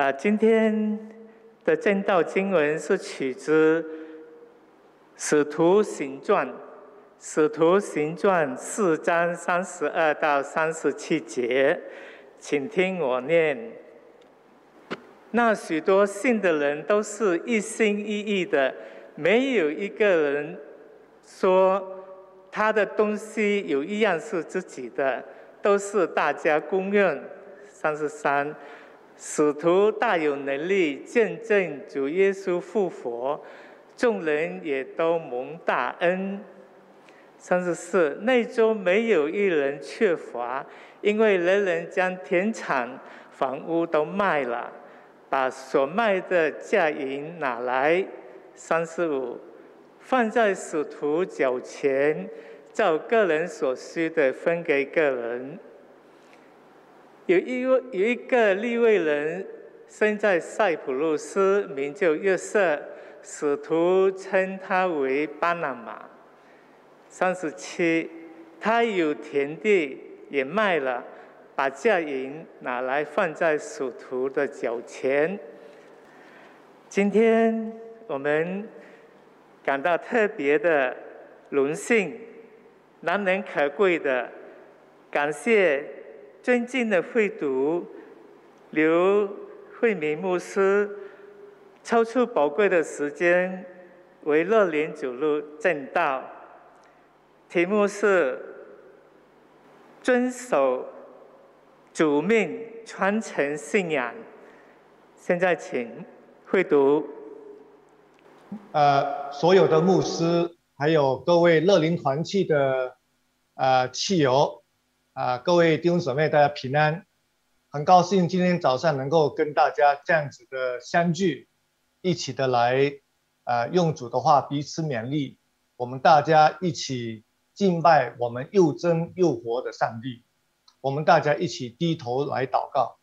啊，今天的正道经文是取自《使徒行传》，《使徒行传》四章三十二到三十七节，请听我念。那许多信的人都是一心一意的，没有一个人说他的东西有一样是自己的，都是大家公认。三十三，使徒大有能力见证主耶稣复活，众人也都蒙大恩。三十四，内中没有一人缺乏，因为人人将田产、房屋都卖了。把所卖的价银拿来，三十五，放在使徒脚前，照个人所需的分给个人。有一位有一个利未人，生在塞浦路斯，名叫约瑟，使徒称他为巴拿马。三十七，他有田地，也卖了。把价银拿来放在属徒的脚前。今天我们感到特别的荣幸，难能可贵的感谢尊敬的会读刘慧明牧师抽出宝贵的时间为乐莲主路正道，题目是遵守。主命传承信仰。现在请会读。呃，所有的牧师，还有各位乐林团契的呃契友，啊，各位弟兄姊妹，大家平安。很高兴今天早上能够跟大家这样子的相聚，一起的来，呃，用主的话彼此勉励，我们大家一起敬拜我们又真又活的上帝。我们大家一起低头来祷告。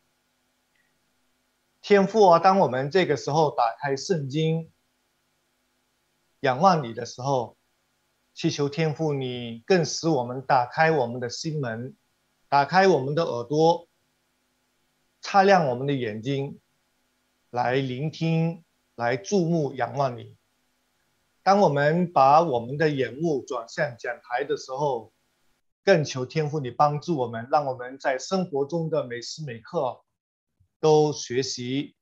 天父啊，当我们这个时候打开圣经，仰望你的时候，祈求天父你更使我们打开我们的心门，打开我们的耳朵，擦亮我们的眼睛，来聆听，来注目仰望你。当我们把我们的眼目转向讲台的时候，更求天父你帮助我们，让我们在生活中的每时每刻都学习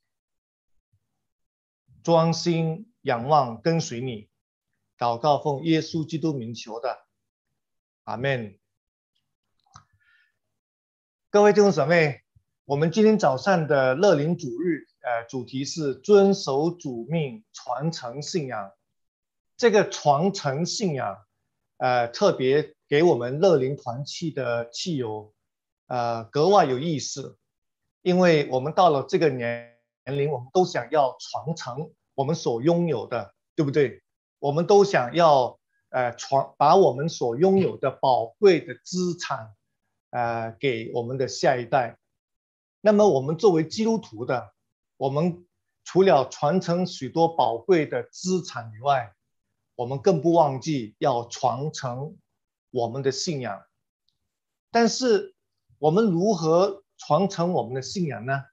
专心仰望跟随你。祷告奉耶稣基督名求的，阿门。各位弟兄姊妹，我们今天早上的乐灵主日，呃，主题是遵守主命，传承信仰。这个传承信仰，呃，特别。给我们乐灵团契的契友，呃，格外有意思，因为我们到了这个年年龄，我们都想要传承我们所拥有的，对不对？我们都想要，呃，传把我们所拥有的宝贵的资产，呃，给我们的下一代。那么，我们作为基督徒的，我们除了传承许多宝贵的资产以外，我们更不忘记要传承。我们的信仰，但是我们如何传承我们的信仰呢？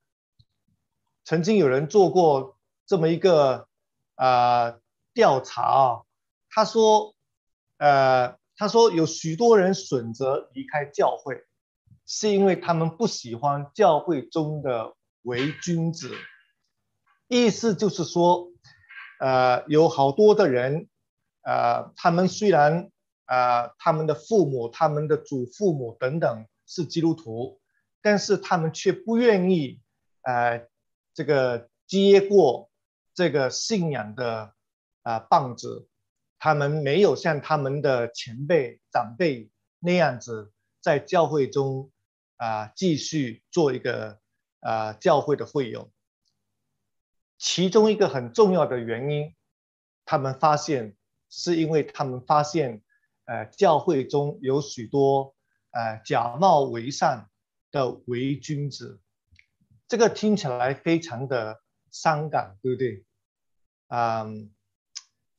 曾经有人做过这么一个啊调查啊，他说，呃，他说有许多人选择离开教会，是因为他们不喜欢教会中的伪君子。意思就是说，呃，有好多的人，呃，他们虽然。呃，他们的父母、他们的祖父母等等是基督徒，但是他们却不愿意，呃，这个接过这个信仰的啊棒子，他们没有像他们的前辈、长辈那样子在教会中啊继续做一个啊教会的会友。其中一个很重要的原因，他们发现是因为他们发现。呃，教会中有许多呃假冒为善的伪君子，这个听起来非常的伤感，对不对？嗯，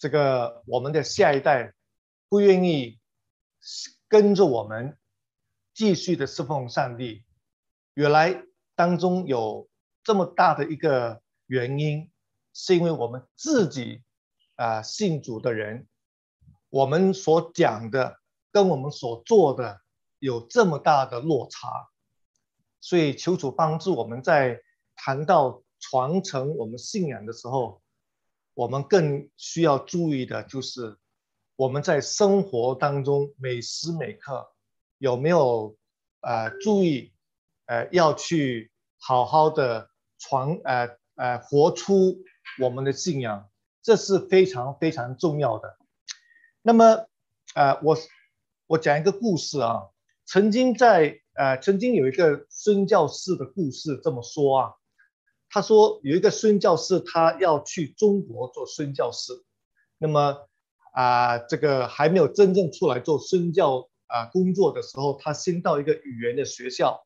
这个我们的下一代不愿意跟着我们继续的侍奉上帝，原来当中有这么大的一个原因，是因为我们自己啊信主的人，我们所讲的跟我们所做的有这么大的落差，所以求主帮助我们在谈到传承我们信仰的时候，我们更需要注意的就是我们在生活当中每时每刻有没有呃注意呃要去。好好的传，呃呃，活出我们的信仰，这是非常非常重要的。那么，呃，我我讲一个故事啊。曾经在呃，曾经有一个孙教士的故事这么说啊。他说有一个孙教师，他要去中国做孙教师。那么啊，这个还没有真正出来做孙教啊工作的时候，他先到一个语言的学校，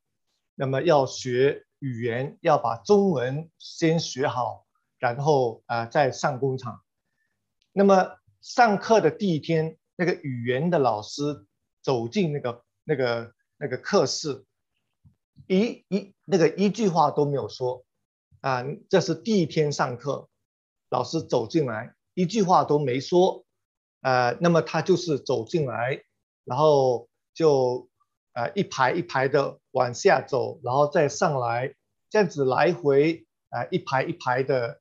那么要学。语言要把中文先学好，然后啊再上工厂。那么上课的第一天，那个语言的老师走进那个那个那个课室，一一那个一句话都没有说啊，这是第一天上课，老师走进来一句话都没说，呃，那么他就是走进来，然后就。啊，一排一排的往下走，然后再上来，这样子来回啊，一排一排的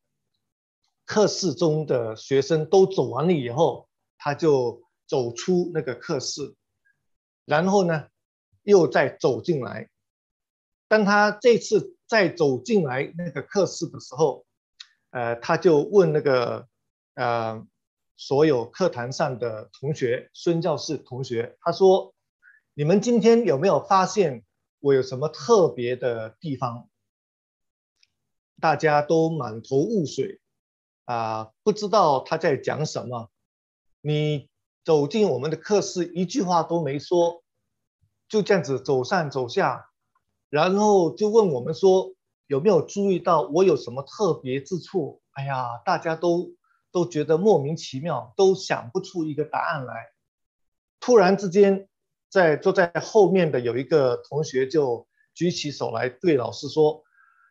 课室中的学生都走完了以后，他就走出那个课室，然后呢，又再走进来。当他这次在走进来那个课室的时候，呃，他就问那个呃，所有课堂上的同学，孙教士同学，他说。你们今天有没有发现我有什么特别的地方？大家都满头雾水啊，不知道他在讲什么。你走进我们的课室，一句话都没说，就这样子走上走下，然后就问我们说有没有注意到我有什么特别之处？哎呀，大家都都觉得莫名其妙，都想不出一个答案来。突然之间。在坐在后面的有一个同学就举起手来对老师说：“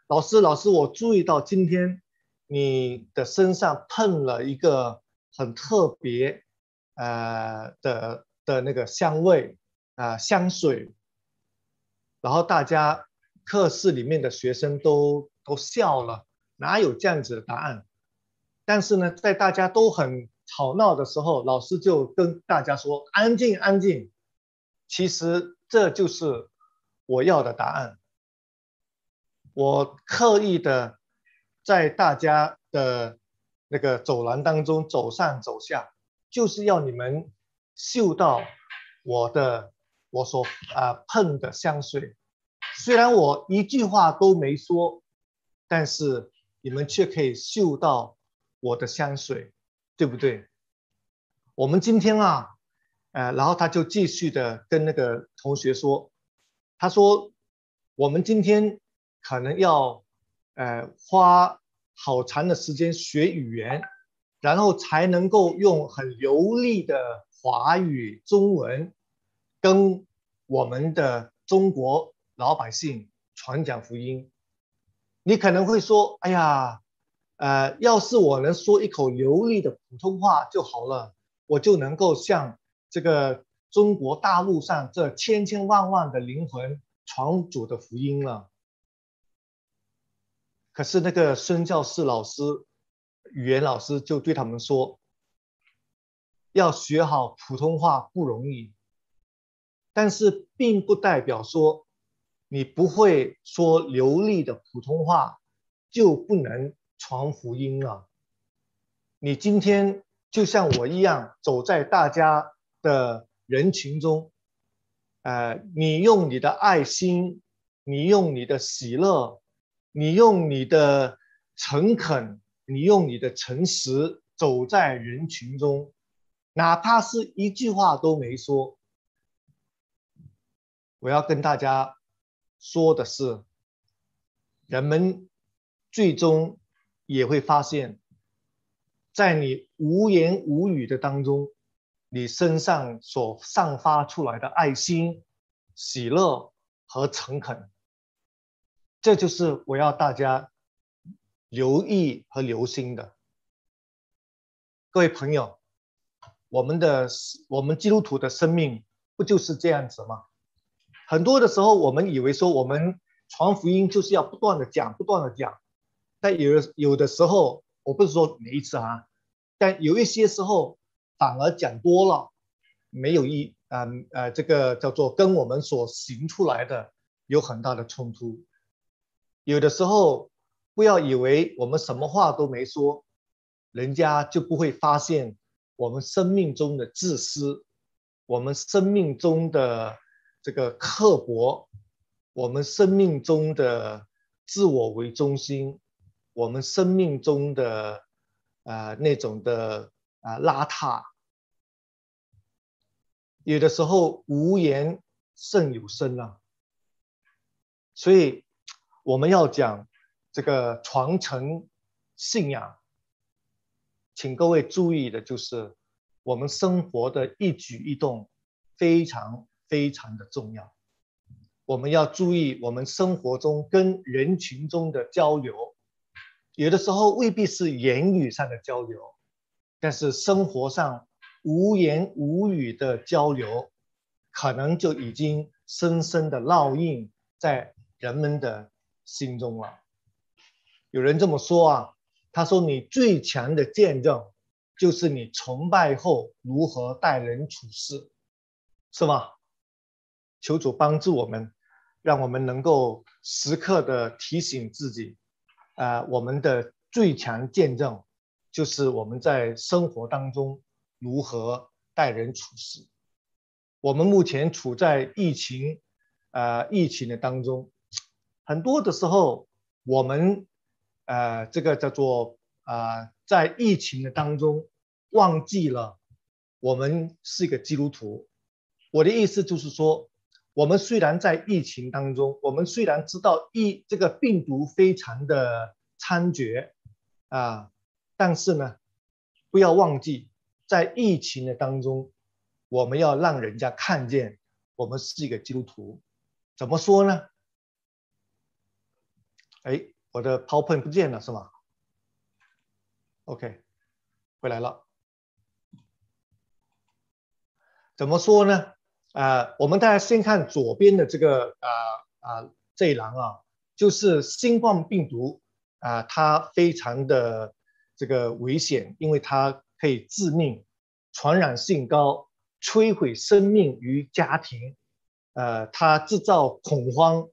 老师，老师，我注意到今天你的身上喷了一个很特别呃的的那个香味啊香水。”然后大家课室里面的学生都都笑了，哪有这样子的答案？但是呢，在大家都很吵闹的时候，老师就跟大家说：“安静，安静。”其实这就是我要的答案。我刻意的在大家的那个走廊当中走上走下，就是要你们嗅到我的我所啊喷的香水。虽然我一句话都没说，但是你们却可以嗅到我的香水，对不对？我们今天啊。呃，然后他就继续的跟那个同学说，他说，我们今天可能要，呃，花好长的时间学语言，然后才能够用很流利的华语中文，跟我们的中国老百姓传讲福音。你可能会说，哎呀，呃，要是我能说一口流利的普通话就好了，我就能够像。这个中国大陆上这千千万万的灵魂传主的福音了，可是那个孙教士老师、语言老师就对他们说：“要学好普通话不容易，但是并不代表说你不会说流利的普通话就不能传福音了。你今天就像我一样走在大家。”的人群中，呃，你用你的爱心，你用你的喜乐，你用你的诚恳，你用你的诚实，走在人群中，哪怕是一句话都没说。我要跟大家说的是，人们最终也会发现，在你无言无语的当中。你身上所散发出来的爱心、喜乐和诚恳，这就是我要大家留意和留心的。各位朋友，我们的我们基督徒的生命不就是这样子吗？很多的时候，我们以为说我们传福音就是要不断的讲，不断的讲，但有有的时候，我不是说每一次啊，但有一些时候反而讲多了，没有一啊呃这个叫做跟我们所行出来的有很大的冲突。有的时候不要以为我们什么话都没说，人家就不会发现我们生命中的自私，我们生命中的。这个刻薄，我们生命中的自我为中心，我们生命中的啊那种的啊邋遢，有的时候无言胜有声啊。所以我们要讲这个传承信仰，请各位注意的就是我们生活的一举一动非常。非常的重要，我们要注意我们生活中跟人群中的交流，有的时候未必是言语上的交流，但是生活上无言无语的交流，可能就已经深深的烙印在人们的心中了。有人这么说啊，他说你最强的见证，就是你崇拜后如何待人处事，是吗？求主帮助我们，让我们能够时刻的提醒自己，啊，我们的最强见证就是我们在生活当中如何待人处事。我们目前处在疫情，啊，疫情的当中，很多的时候，我们，呃，这个叫做啊，在疫情的当中忘记了我们是一个基督徒。我的意思就是说。我们虽然在疫情当中，我们虽然知道疫这个病毒非常的猖獗啊，但是呢，不要忘记，在疫情的当中，我们要让人家看见我们是一个基督徒。怎么说呢？哎，我的 PowerPoint 不见了是吗？OK，回来了。怎么说呢？啊，我们大家先看左边的这个啊啊这一栏啊，就是新冠病毒啊，它非常的这个危险，因为它可以致命，传染性高，摧毁生命与家庭，呃，它制造恐慌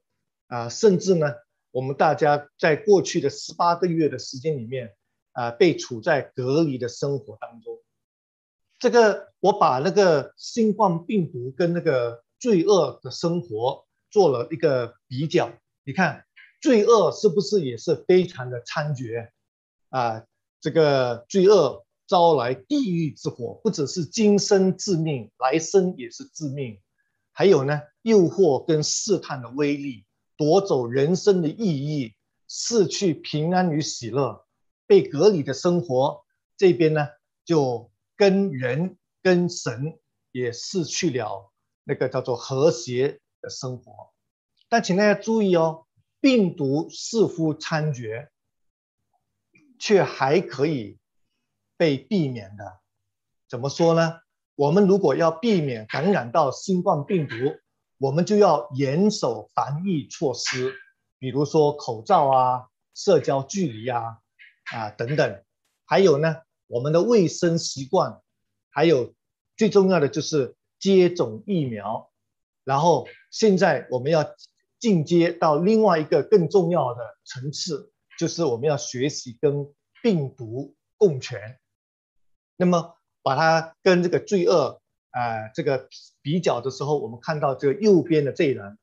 啊，甚至呢，我们大家在过去的十八个月的时间里面啊，被处在隔离的生活当中。这个我把那个新冠病毒跟那个罪恶的生活做了一个比较，你看罪恶是不是也是非常的猖獗啊？这个罪恶招来地狱之火，不只是今生致命，来生也是致命。还有呢，诱惑跟试探的威力，夺走人生的意义，失去平安与喜乐，被隔离的生活这边呢就。跟人跟神也失去了那个叫做和谐的生活，但请大家注意哦，病毒似乎猖獗，却还可以被避免的。怎么说呢？我们如果要避免感染到新冠病毒，我们就要严守防疫措施，比如说口罩啊、社交距离啊、啊等等，还有呢。我们的卫生习惯，还有最重要的就是接种疫苗。然后现在我们要进阶到另外一个更重要的层次，就是我们要学习跟病毒共存。那么把它跟这个罪恶啊这个比较的时候，我们看到这个右边的这一栏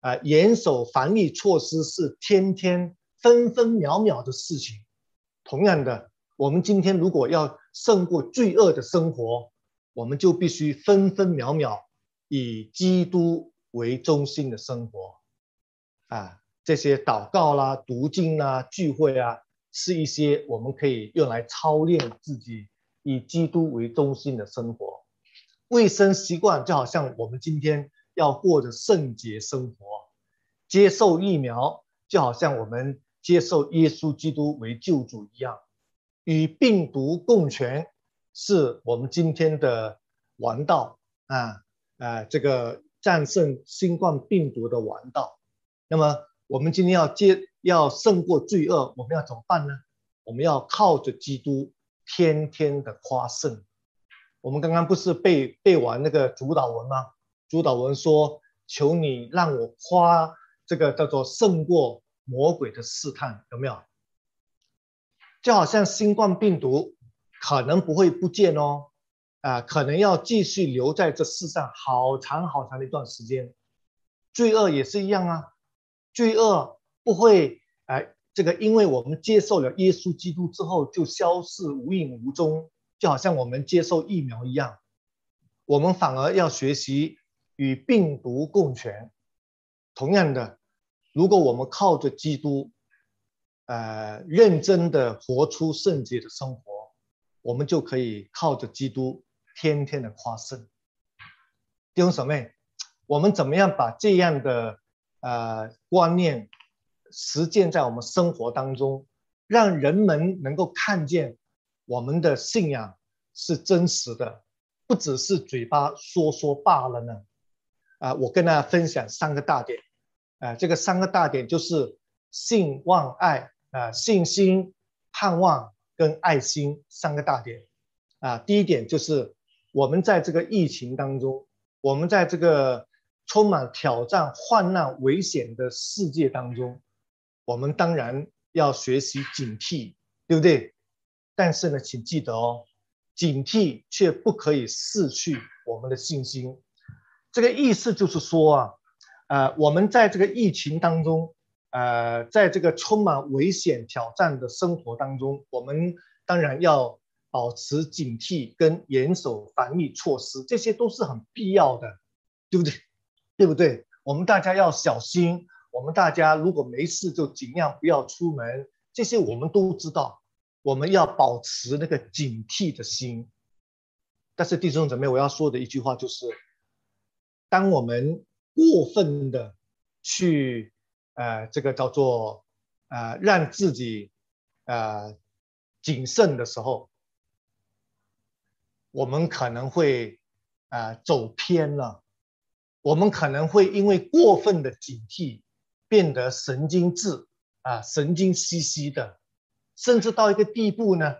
啊，严守防疫措施是天天分分秒秒的事情。同样的。我们今天如果要胜过罪恶的生活，我们就必须分分秒秒以基督为中心的生活。啊，这些祷告啦、读经啦、聚会啊，是一些我们可以用来操练自己以基督为中心的生活。卫生习惯就好像我们今天要过着圣洁生活，接受疫苗就好像我们接受耶稣基督为救主一样，与病毒共存，是我们今天的王道啊！啊，这个战胜新冠病毒的王道。那么，我们今天要接要胜过罪恶，我们要怎么办呢？我们要靠着基督，天天的夸胜。我们刚刚不是背背完那个主导文吗？主导文说：“求你让我夸这个叫做胜过魔鬼的试探，有没有？”就好像新冠病毒可能不会不见哦，啊，可能要继续留在这世上好长好长的一段时间。罪恶也是一样啊，罪恶不会哎，这个因为我们接受了耶稣基督之后就消失无影无踪。就好像我们接受疫苗一样，我们反而要学习与病毒共存。同样的，如果我们靠着基督，呃，认真的活出圣洁的生活，我们就可以靠着基督天天的夸胜。弟兄姊妹，我们怎么样把这样的呃观念实践在我们生活当中，让人们能够看见？我们的信仰是真实的，不只是嘴巴说说罢了呢。啊，我跟大家分享三个大点。啊，这个三个大点就是信望爱啊，信心、盼望跟爱心三个大点。啊，第一点就是我们在这个疫情当中，我们在这个充满挑战、患难、危险的世界当中，我们当然要学习警惕，对不对？但是呢，请记得哦，警惕却不可以失去我们的信心。这个意思就是说啊，呃，我们在这个疫情当中，呃，在这个充满危险挑战的生活当中，我们当然要保持警惕跟严守防疫措施，这些都是很必要的，对不对？对不对？我们大家要小心，我们大家如果没事就尽量不要出门，这些我们都知道。我们要保持那个警惕的心，但是弟兄姊妹，我要说的一句话就是：当我们过分的去，呃，这个叫做，呃，让自己，呃，谨慎的时候，我们可能会，呃，走偏了，我们可能会因为过分的警惕，变得神经质，啊，神经兮兮的。甚至到一个地步呢，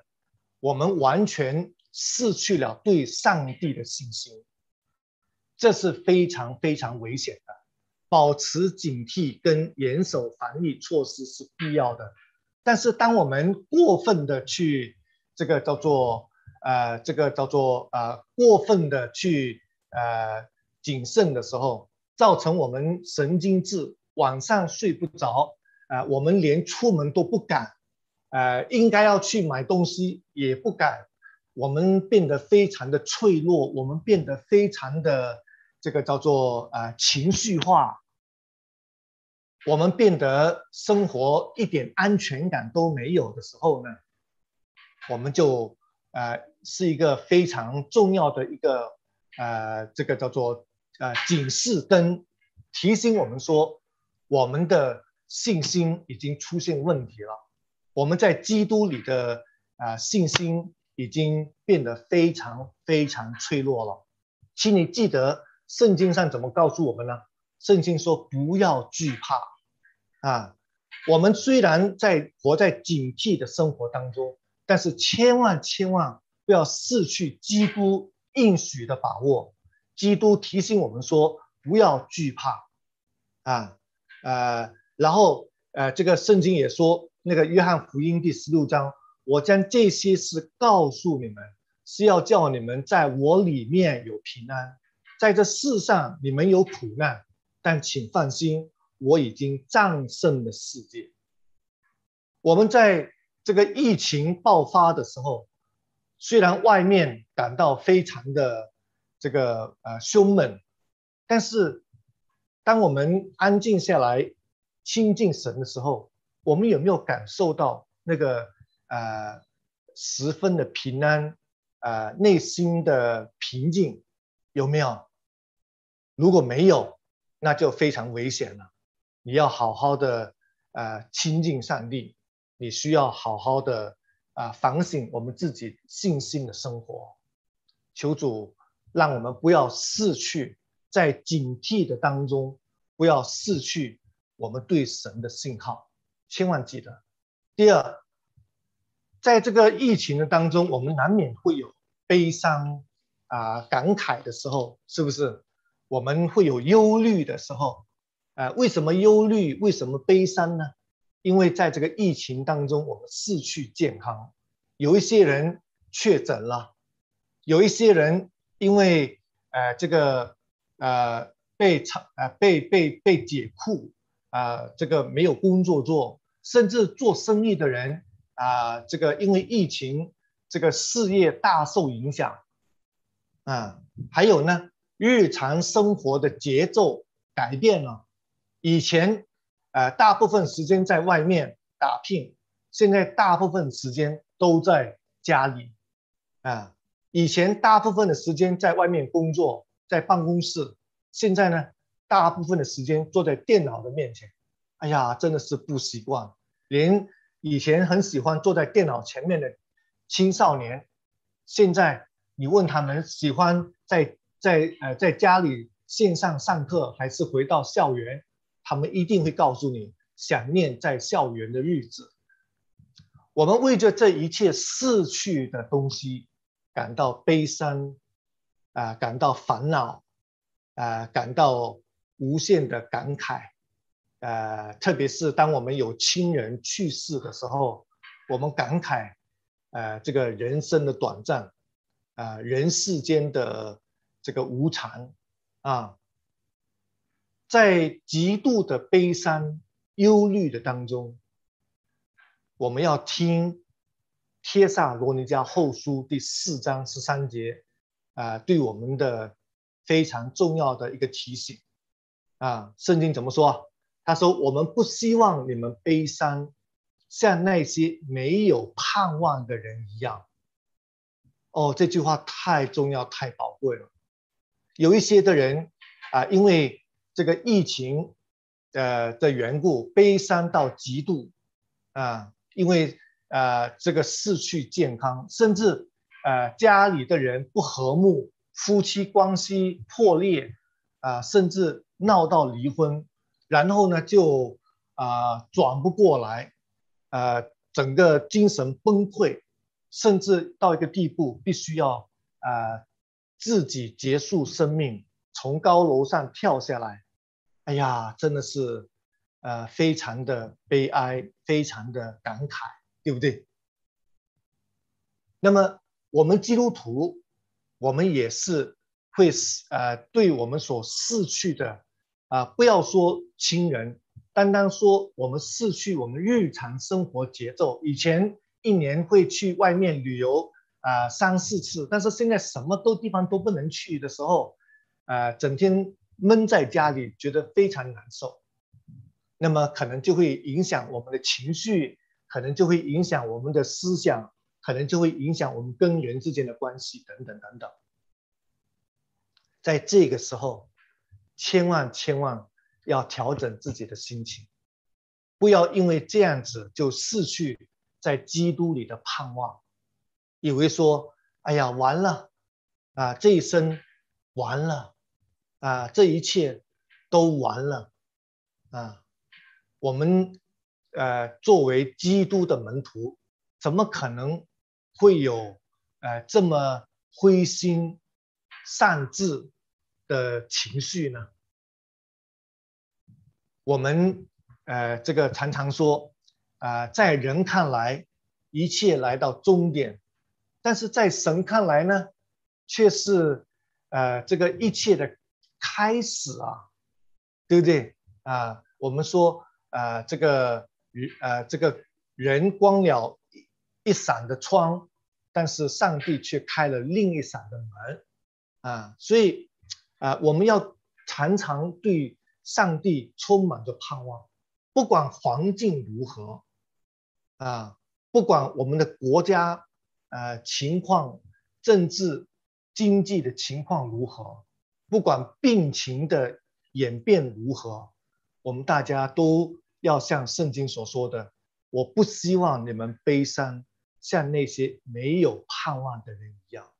我们完全失去了对上帝的信心，这是非常非常危险的。保持警惕跟严守防疫措施是必要的，但是当我们过分的去这个叫做呃这个叫做呃过分的去呃谨慎的时候，造成我们神经质，晚上睡不着，啊，我们连出门都不敢。呃，应该要去买东西也不敢，我们变得非常的脆弱，我们变得非常的这个叫做呃情绪化，我们变得生活一点安全感都没有的时候呢，我们就呃是一个非常重要的一个呃这个叫做呃警示灯，提醒我们说我们的信心已经出现问题了。我们在基督里的啊信心已经变得非常非常脆弱了，请你记得圣经上怎么告诉我们呢？圣经说不要惧怕啊！我们虽然在活在警惕的生活当中，但是千万千万不要失去基督应许的把握。基督提醒我们说不要惧怕啊呃，然后呃这个圣经也说。那个约翰福音第十六章，我将这些事告诉你们，是要叫你们在我里面有平安。在这世上你们有苦难，但请放心，我已经战胜了世界。我们在这个疫情爆发的时候，虽然外面感到非常的这个呃凶猛，但是当我们安静下来亲近神的时候，我们有没有感受到那个呃十分的平安，呃内心的平静有没有？如果没有，那就非常危险了。你要好好的呃亲近上帝，你需要好好的啊反省我们自己信心的生活。求主让我们不要失去在警惕的当中，不要失去我们对神的信号。千万记得，第二，在这个疫情的当中，我们难免会有悲伤啊、感慨的时候，是不是？我们会有忧虑的时候，啊，为什么忧虑？为什么悲伤呢？因为在这个疫情当中，我们失去健康，有一些人确诊了，有一些人因为呃这个呃被长呃被被被解雇啊，这个没有工作做。甚至做生意的人啊，这个因为疫情，这个事业大受影响啊。还有呢，日常生活的节奏改变了。以前，呃，大部分时间在外面打拼，现在大部分时间都在家里啊。以前大部分的时间在外面工作，在办公室，现在呢，大部分的时间坐在电脑的面前。哎呀，真的是不习惯。连以前很喜欢坐在电脑前面的青少年，现在你问他们喜欢在在呃在家里线上上课还是回到校园，他们一定会告诉你想念在校园的日子。我们为着这一切逝去的东西感到悲伤，啊，感到烦恼，啊，感到无限的感慨。呃，特别是当我们有亲人去世的时候，我们感慨，呃，这个人生的短暂，啊，人世间的这个无常，啊，在极度的悲伤、忧虑的当中，我们要听《帖萨罗尼迦后书》第四章十三节，啊，对我们的非常重要的一个提醒，啊，圣经怎么说？他说：“我们不希望你们悲伤，像那些没有盼望的人一样。”哦，这句话太重要、太宝贵了。有一些的人啊，因为这个疫情呃的缘故，悲伤到极度啊，因为呃这个失去健康，甚至呃家里的人不和睦，夫妻关系破裂啊，甚至闹到离婚。然后呢，就啊转不过来，呃，整个精神崩溃，甚至到一个地步，必须要啊自己结束生命，从高楼上跳下来。哎呀，真的是呃非常的悲哀，非常的感慨，对不对？那么我们基督徒，我们也是会呃对我们所逝去的。啊，不要说亲人，单单说我们逝去我们日常生活节奏。以前一年会去外面旅游啊三四次，但是现在什么都地方都不能去的时候，啊，整天闷在家里，觉得非常难受。那么可能就会影响我们的情绪，可能就会影响我们的思想，可能就会影响我们跟人之间的关系等等等等。在这个时候。千万千万要调整自己的心情，不要因为这样子就失去在基督里的盼望，以为说：“哎呀，完了啊，这一生完了啊，这一切都完了啊。”我们呃，作为基督的门徒，怎么可能会有呃这么灰心丧志？的情绪呢？我们呃，这个常常说啊，在人看来一切来到终点，但是在神看来呢，却是呃这个一切的开始啊，对不对啊？我们说啊，这个呃这个人关了一一扇的窗，但是上帝却开了另一扇的门啊，所以。啊，我们要常常对上帝充满着盼望，不管环境如何，啊，不管我们的国家呃情况、政治、经济的情况如何，不管病情的演变如何，我们大家都要像圣经所说的，我不希望你们悲伤，像那些没有盼望的人一样。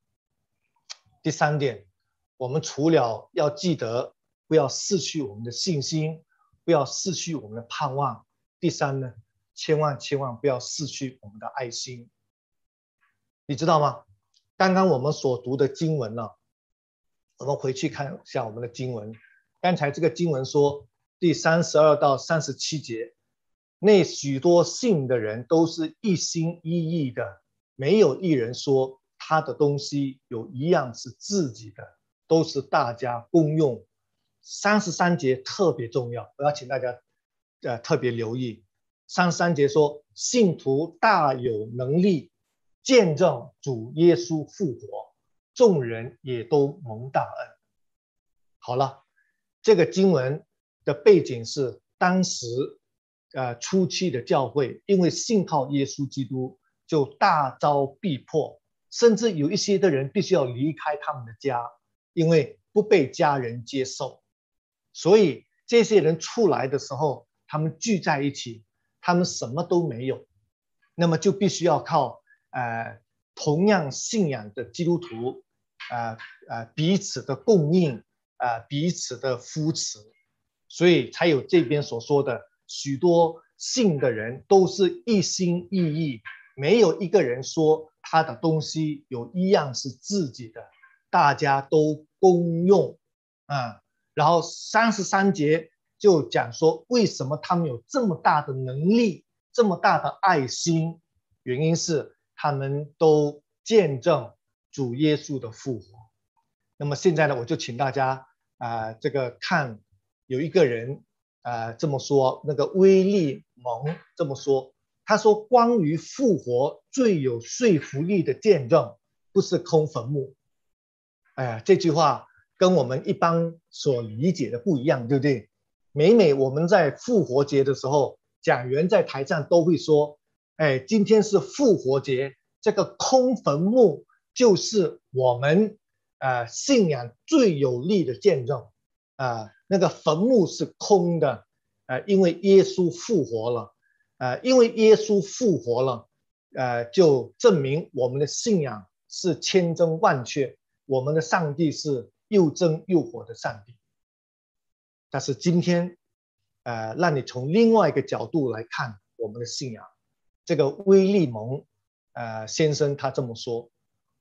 第三点，我们除了要记得不要失去我们的信心，不要失去我们的盼望，第三呢，千万千万不要失去我们的爱心。你知道吗？刚刚我们所读的经文呢，我们回去看一下我们的经文。刚才这个经文说，第三十二到三十七节，那许多信的人都是一心一意的，没有一人说他的东西有一样是自己的，都是大家公用。三十三节特别重要，我要请大家呃特别留意。三十三节说，信徒大有能力。见证主耶稣复活，众人也都蒙大恩。好了，这个经文的背景是当时，呃，初期的教会因为信靠耶稣基督，就大遭逼迫，甚至有一些的人必须要离开他们的家，因为不被家人接受。所以这些人出来的时候，他们聚在一起，他们什么都没有，那么就必须要靠。呃，同样信仰的基督徒，呃呃，彼此的供应，呃，彼此的扶持，所以才有这边所说的许多信的人都是一心一意，没有一个人说他的东西有一样是自己的，大家都公用啊。然后三十三节就讲说，为什么他们有这么大的能力，这么大的爱心，原因是。他们都见证主耶稣的复活。那么现在呢，我就请大家啊，这个看有一个人啊这么说，那个威利蒙这么说，他说：“关于复活最有说服力的见证，不是空坟墓。”哎呀，这句话跟我们一般所理解的不一样，对不对？每每我们在复活节的时候，讲员在台上都会说。哎，今天是复活节，这个空坟墓就是我们呃信仰最有力的见证啊。那个坟墓是空的，呃，因为耶稣复活了，呃，因为耶稣复活了，呃，就证明我们的信仰是千真万确，我们的上帝是又真又活的上帝。但是今天，呃，让你从另外一个角度来看我们的信仰。这个威利蒙，呃，先生他这么说：，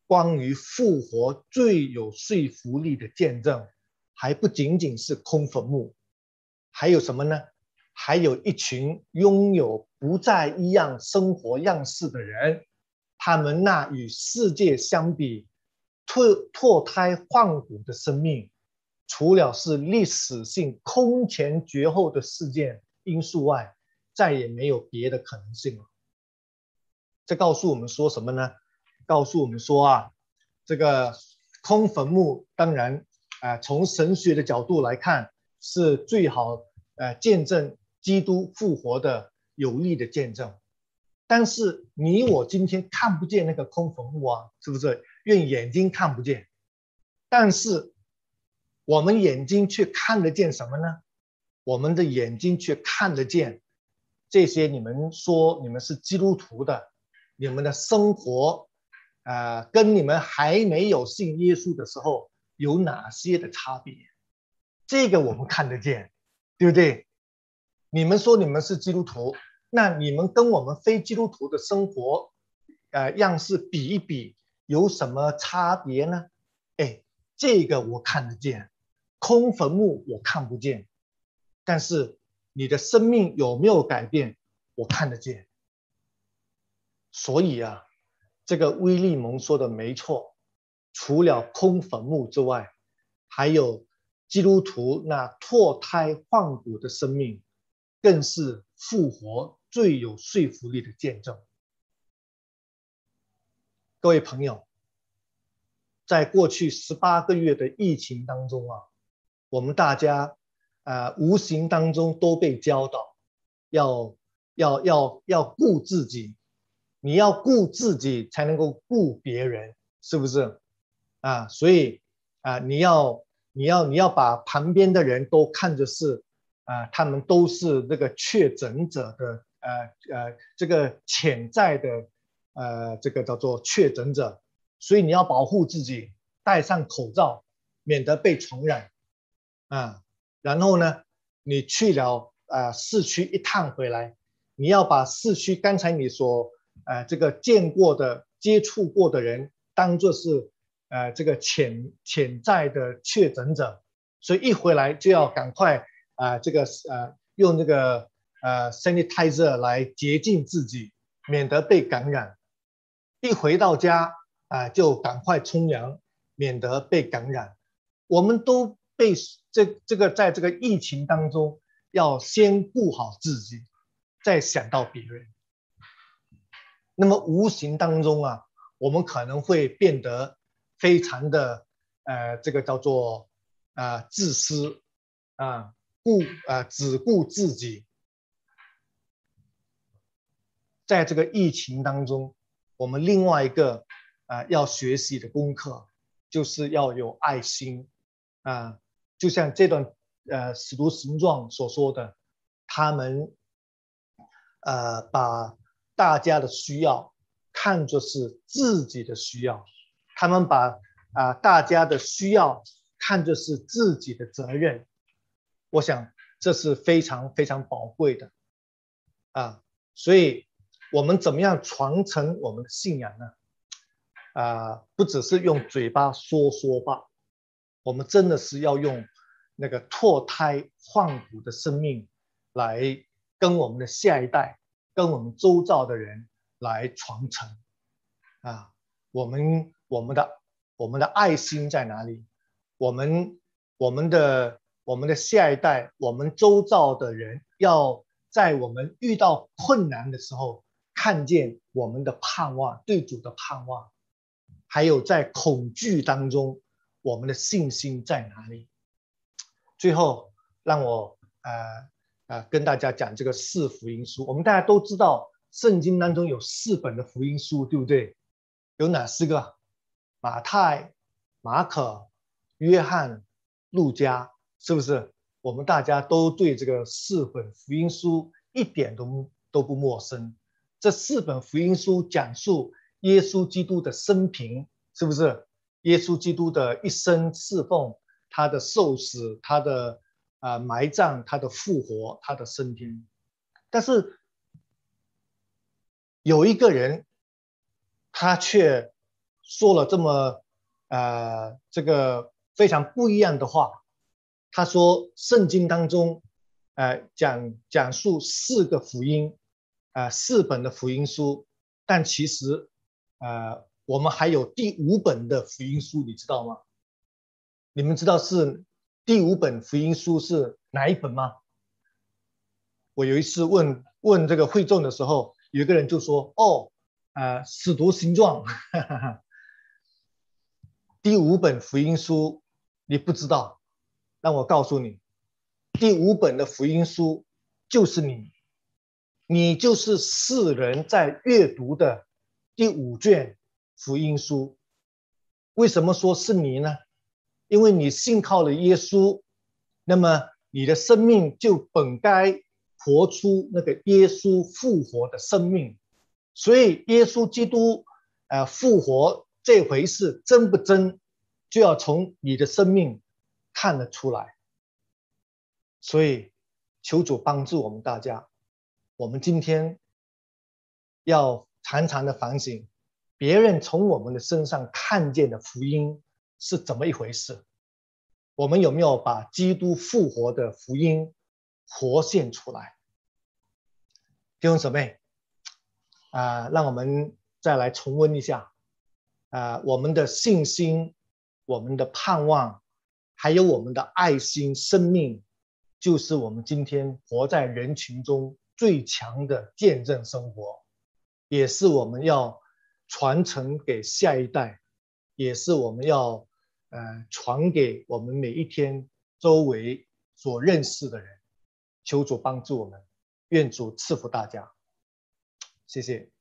关于复活最有说服力的见证，还不仅仅是空坟墓，还有什么呢？还有一群拥有不再一样生活样式的人，他们那与世界相比，脱脱胎换骨的生命，除了是历史性空前绝后的事件因素外，再也没有别的可能性了。这告诉我们说什么呢？告诉我们说啊，这个空坟墓当然啊，从神学的角度来看是最好呃见证基督复活的有力的见证。但是你我今天看不见那个空坟墓啊，是不是？用眼睛看不见。但是我们眼睛却看得见什么呢？我们的眼睛却看得见这些你们说你们是基督徒的。你们的生活，啊，跟你们还没有信耶稣的时候有哪些的差别？这个我们看得见，对不对？你们说你们是基督徒，那你们跟我们非基督徒的生活，呃，样式比一比，有什么差别呢？哎，这个我看得见，空坟墓我看不见，但是你的生命有没有改变，我看得见。所以啊，这个威利蒙说的没错，除了空坟墓之外，还有基督徒那脱胎换骨的生命，更是复活最有说服力的见证。各位朋友，在过去十八个月的疫情当中啊，我们大家啊，无形当中都被教导，要要要要顾自己。你要顾自己，才能够顾别人，是不是？啊，所以啊，你要你要你要把旁边的人都看着是啊，他们都是那个确诊者的呃呃这个潜在的呃这个叫做确诊者，所以你要保护自己，戴上口罩，免得被传染啊。然后呢，你去了啊市区一趟回来，你要把市区刚才你所呃这个见过的、接触过的人当做是呃这个潜潜在的确诊者，所以一回来就要赶快啊这个呃用这个呃 sanitizer 来洁净自己，免得被感染。一回到家啊就赶快冲凉，免得被感染。我们都。被这这个在这个疫情当中，要先顾好自己，再想到别人。那么无形当中啊，我们可能会变得非常的呃，这个叫做啊自私啊，顾啊只顾自己。在这个疫情当中，我们另外一个啊要学习的功课，就是要有爱心啊。就像这段呃使徒行状所说的，他们呃把大家的需要看作是自己的需要，他们把啊大家的需要看作是自己的责任。我想这是非常非常宝贵的啊，所以我们怎么样传承我们的信仰呢？啊，不只是用嘴巴说说吧。我们真的是要用那个脱胎换骨的生命，来跟我们的下一代、跟我们周遭的人来传承啊！我们我们的我们的爱心在哪里？我们我们的我们的下一代、我们周遭的人，要在我们遇到困难的时候，看见我们的盼望，对主的盼望，还有在恐惧当中。我们的信心在哪里？最后，让我呃啊跟大家讲这个四福音书。我们大家都知道，圣经当中有四本的福音书，对不对？有哪四个？马太、马可、约翰、路加，是不是？我们大家都对这个四本福音书一点都都不陌生。这四本福音书讲述耶稣基督的生平，是不是？耶稣基督的一生侍奉，他的受死，他的啊埋葬，他的复活，他的升天。但是有一个人，他却说了这么呃这个非常不一样的话。他说，圣经当中，呃讲讲述四个福音，啊四本的福音书，但其实，呃。我们还有第五本的福音书，你知道吗？你们知道是第五本福音书是哪一本吗？我有一次问问这个会众的时候，有一个人就说：“哦，呃，使徒行状，第五本福音书你不知道？让我告诉你，第五本的福音书就是你，你就是世人在阅读的第五卷。”福音书，为什么说是你呢？因为你信靠了耶稣，那么你的生命就本该活出那个耶稣复活的生命。所以，耶稣基督呃复活这回事真不真，就要从你的生命看得出来。所以，求主帮助我们大家，我们今天要常常的反省。别人从我们的身上看见的福音是怎么一回事？我们有没有把基督复活的福音活现出来？弟兄姊妹，啊，让我们再来重温一下啊，我们的信心、我们的盼望，还有我们的爱心、生命，就是我们今天活在人群中最强的见证生活，也是我们要。传承给下一代，也是我们要呃传给我们每一天周围所认识的人。求主帮助我们，愿主赐福大家，谢谢。